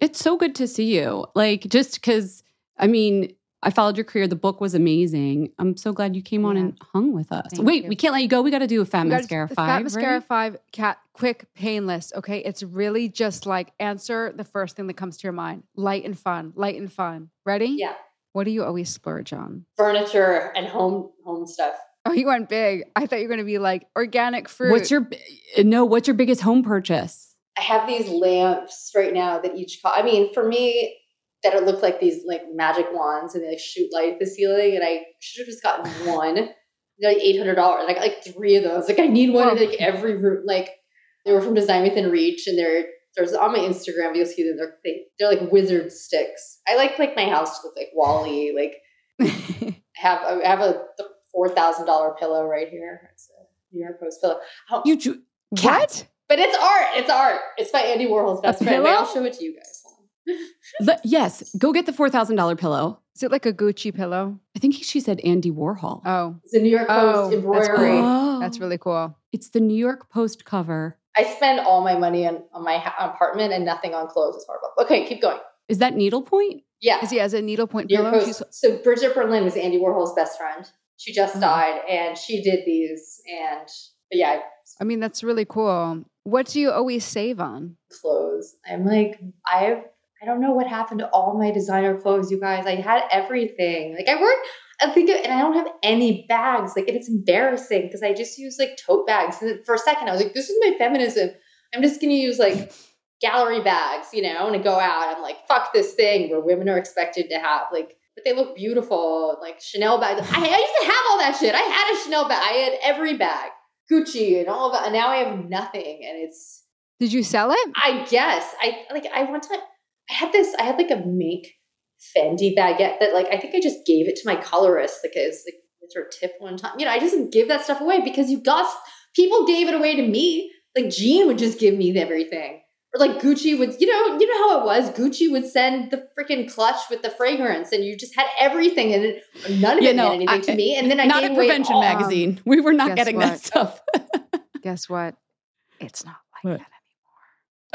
Happy. It's so good to see you. Like, just because, I mean, I followed your career. The book was amazing. I'm so glad you came on Yeah. and hung with us. Thank Wait, you. we can't let you go. We got to do a fat We gotta- mascara the five. Fat mascara right? five, cat, quick, painless. Okay, it's really just like answer the first thing that comes to your mind. Light and fun, light and fun. Ready? Yeah. What do you always splurge on? Furniture and home home stuff. Oh, you went big. I thought you were going to be like organic fruit. What's your no? What's your biggest home purchase? I have these lamps right now that each cost. I mean, for me, that it look like these like magic wands and they like shoot light at the ceiling, and I should have just gotten one. They're like eight hundred dollars. Like like three of those. Like I need one in like every room. Like they were from Design Within Reach, and they're there's on my Instagram. You'll see them. They're they, they're like wizard sticks. I like like my house to look like Wally. Like I have I have a four thousand dollar pillow right here. It's a New York Post pillow. How- You ju- what? But it's art. It's art. It's by Andy Warhol's best friend. Wait. I'll show it to you guys. Hold on. Le- yes, go get the four thousand dollar pillow. Is it like a Gucci pillow? I think she said Andy Warhol. Oh, It's a New York Oh, Post that's embroidery. Oh. that's really cool. It's the New York Post cover. I spend all my money on, on my ha- apartment and nothing on clothes as part of it. Okay, keep going. Is that needlepoint? Yeah. Is he has a needlepoint New pillow? Post. So Brigid Berlin was Andy Warhol's best friend. She just Oh. died and she did these and but yeah, I mean, that's really cool. What do you always save on? clothes. I'm like, I I don't know what happened to all my designer clothes, you guys. I had everything. Like I worked I think and I don't have any bags. Like it's embarrassing because I just use like tote bags. And for a second I was like, this is my feminism. I'm just gonna use like gallery bags, you know, and I to go out. I'm like, fuck this thing where women are expected to have like but they look beautiful, like Chanel bags. I, I used to have all that shit. I had a Chanel bag. I had every bag, Gucci and all of that. And now I have nothing. And it's Did you sell it? I guess I like I one time I had this I had like a mink Fendi baguette that like I think I just gave it to my colorist like as like it's her tip one time. You know, I just give that stuff away because you got people gave it away to me. Like Jean would just give me everything. Or like Gucci would, you know, you know how it was. Gucci would send the freaking clutch with the fragrance, and you just had everything, and it, none of Yeah, it no, meant anything I- to me. And then I Not gave a prevention all- magazine. We were not Guess getting that stuff. Guess what? It's not like What? that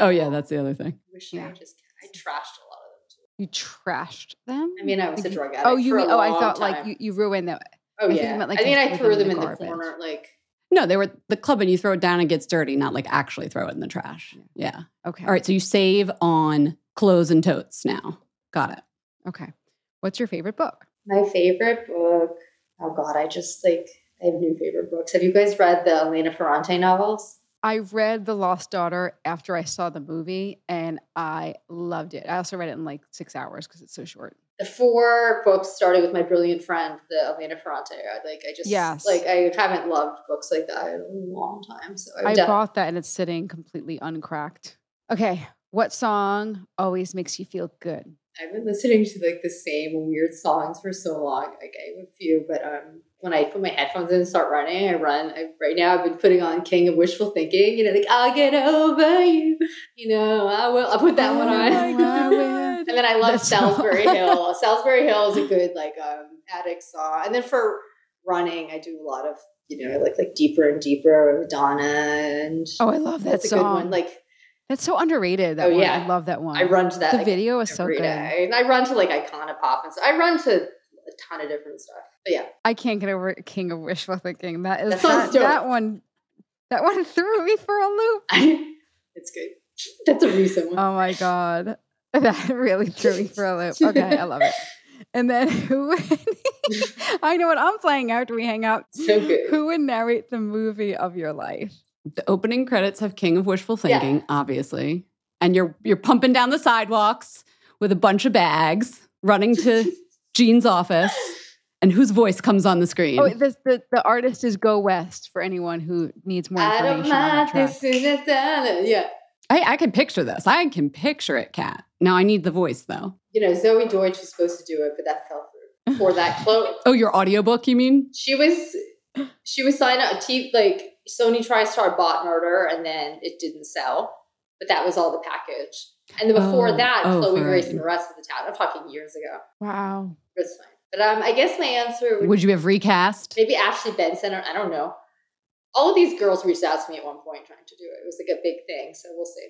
anymore. oh yeah, that's the other thing. Wish I Yeah. just I trashed a lot of them too. You trashed them? I mean, I was a Like you- drug oh, addict. Oh, you for a mean? Oh, I long thought like you, you ruined them. Oh I yeah. meant, like, I mean, I threw threw them them in in the the corner. Like No, they were the club, and you throw it down, and it gets dirty. Not like actually throw it in the trash. Yeah. Okay. All right. So you save on clothes and totes now. Got it. Okay. What's your favorite book? my favorite book. Oh God, I just like I have new favorite books. Have you guys read the Elena Ferrante novels? I read The Lost Daughter after I saw the movie and I loved it. I also read it in like six hours because it's so short. The four books started with my brilliant friend, the Elena Ferrante. I, like I just Yes. like I haven't loved books like that in a long time. So I, I def- bought that and it's sitting completely uncracked. Okay. What song always makes you feel good? I've been listening to like the same weird songs for so long. Like I have a few, but um, when I put my headphones in and start running, I run. I, right now, I've been putting on King of Wishful Thinking. You know, like I'll get over you. You know, I will. I'll put that one on. And then I love That's Solsbury Hill. Solsbury Hill is a good like um addict song. And then for running, I do a lot of you know like like deeper and deeper Madonna and Oh, I love that that's a song. good one. Like That's so underrated. That Oh, one. yeah. I love that one. I run to that. the like, video is so good. day. And I run to like Icona Pop and so I run to a ton of different stuff. But yeah, I can't get over King of Wishful Thinking. That is That that, sounds dope. that one. That one threw me for a loop. it's good. That's a recent one. Oh my god, that really threw me for a loop. Okay, I love it. And then who? I know what I'm playing after we hang out. so good. Who would narrate the movie of your life? The opening credits have King of Wishful Yeah. Thinking, obviously, and you're you're pumping down the sidewalks with a bunch of bags, running to Jean's office, and whose voice comes on the screen? Oh, this, the the artist is Go West for anyone who needs more I information. don't on that mind track. this and that, that. Yeah. I, I can picture this. I can picture it, Cat. Now I need the voice though. You know, Zoey Deutch was supposed to do it, but that fell through. For that close. Oh, your audiobook, you mean? she was she was signed up t- like Sony TriStar bought Murder and then it didn't sell. But that was all the package. And then before Oh, that, oh, Chloe for- Grace and the rest of the town. I'm talking years ago. Wow. It's fine. But um, I guess my answer would Would you have recast? maybe Ashley Benson. Or, I don't know. All of these girls reached out to me at one point trying to do it. It was like a big thing. So we'll see.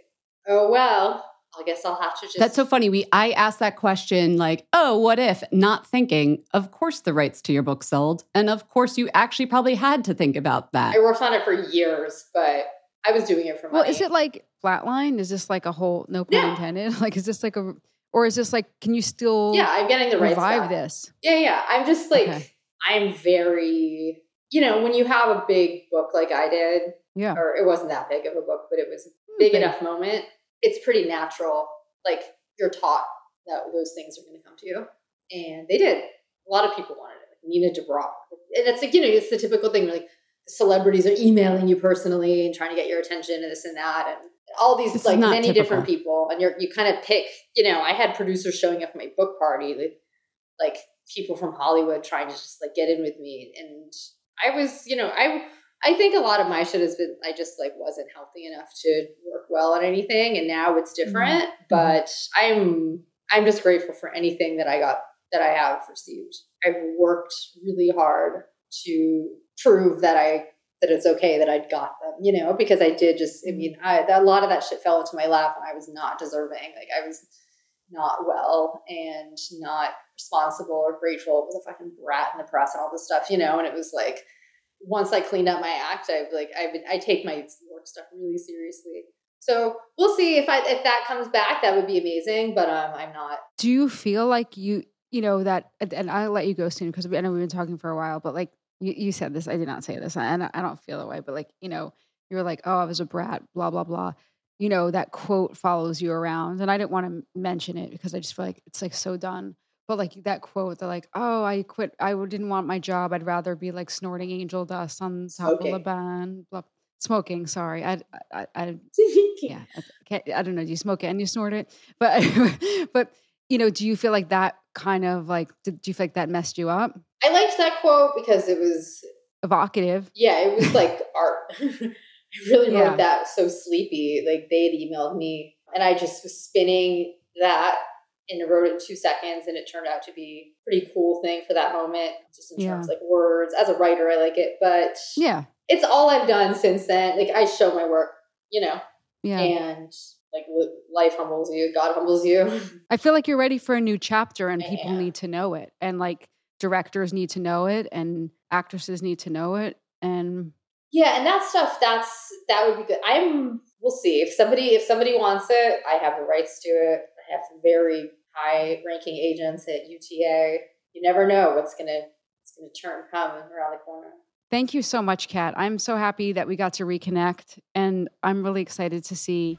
Oh well, I guess I'll have to just. That's so funny. We I asked that question like, oh, what if? Not thinking, of course the rights to your book sold. And of course you actually probably had to think about that. I worked on it for years, but I was doing it for money. Well, is it like flatline? Is this like a whole no pun Yeah. intended? Like is this like a or is this like can you still Yeah, I'm getting the rights revive this? Yeah, yeah. I'm just like Okay. I'm very you know, when you have a big book like I did, Yeah. or it wasn't that big of a book, but it was a hmm, big big. enough moment, it's pretty natural. Like you're taught that those things are gonna come to you. And they did. A lot of people wanted it. Like Nina DeBrock. And it's like, you know, it's the typical thing like celebrities are emailing you personally and trying to get your attention and this and that and all these This like many typical. different people and you're you kind of pick you know i had producers showing up at my book party like, like people from hollywood trying to just like get in with me and i was you know i i think a lot of my shit has been i just like wasn't healthy enough to work well on anything and now it's mm-hmm. different mm-hmm. but i'm i'm just grateful for anything that i got that i have received. I've worked really hard to prove that I that it's okay that I'd got them, you know, because I did just I mean, I a lot of that shit fell into my lap and I was not deserving. Like I was not well and not responsible or grateful. It was a fucking brat in the press and all this stuff, you know, and it was like once I cleaned up my act, I've like I would I take my work stuff really seriously. So we'll see if I if that comes back, that would be amazing. But um I'm not Do you feel like you you know that and- and I'll let you go soon because I know we've been talking for a while, but like you, you said this, I did not say this, and I, I don't feel that way, but like, you know, you were like, oh, I was a brat, blah, blah, blah. You know, that quote follows you around. And I didn't want to mention it because I just feel like it's like so done. But like that quote, they're like, oh, I quit. I didn't want my job. I'd rather be like snorting angel dust on top of Smoking. band. Blah. Smoking, sorry. I, I, I, yeah. I, can't, I don't know. Do you smoke it and you snort it? But, but, you know, do you feel like that kind of like, did, do you feel like that messed you up? I liked that quote because it was Evocative. Yeah, it was like art. I really wrote Yeah. that so sleepy. Like they had emailed me and I just was spinning that and wrote it in two seconds and it turned out to be pretty cool thing for that moment, just in Yeah. terms of like words. As a writer, I like it, but Yeah. it's all I've done since then. Like I show my work, you know, Yeah. and like life humbles you, God humbles you. I feel like you're ready for a new chapter and I people am. need to know it. And like directors need to know it and actresses need to know it. And Yeah, and that stuff that's that would be good. I'm we'll see. If somebody if somebody wants it, I have the rights to it. I have very high ranking agents at UTA. You never know what's gonna it's gonna turn come around the corner. thank you so much, Cat. I'm so happy that we got to reconnect and I'm really excited to see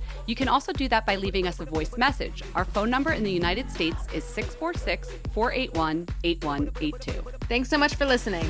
You can also do that by leaving us a voice message. Our phone number in the United States is 646 481 8182. Thanks so much for listening.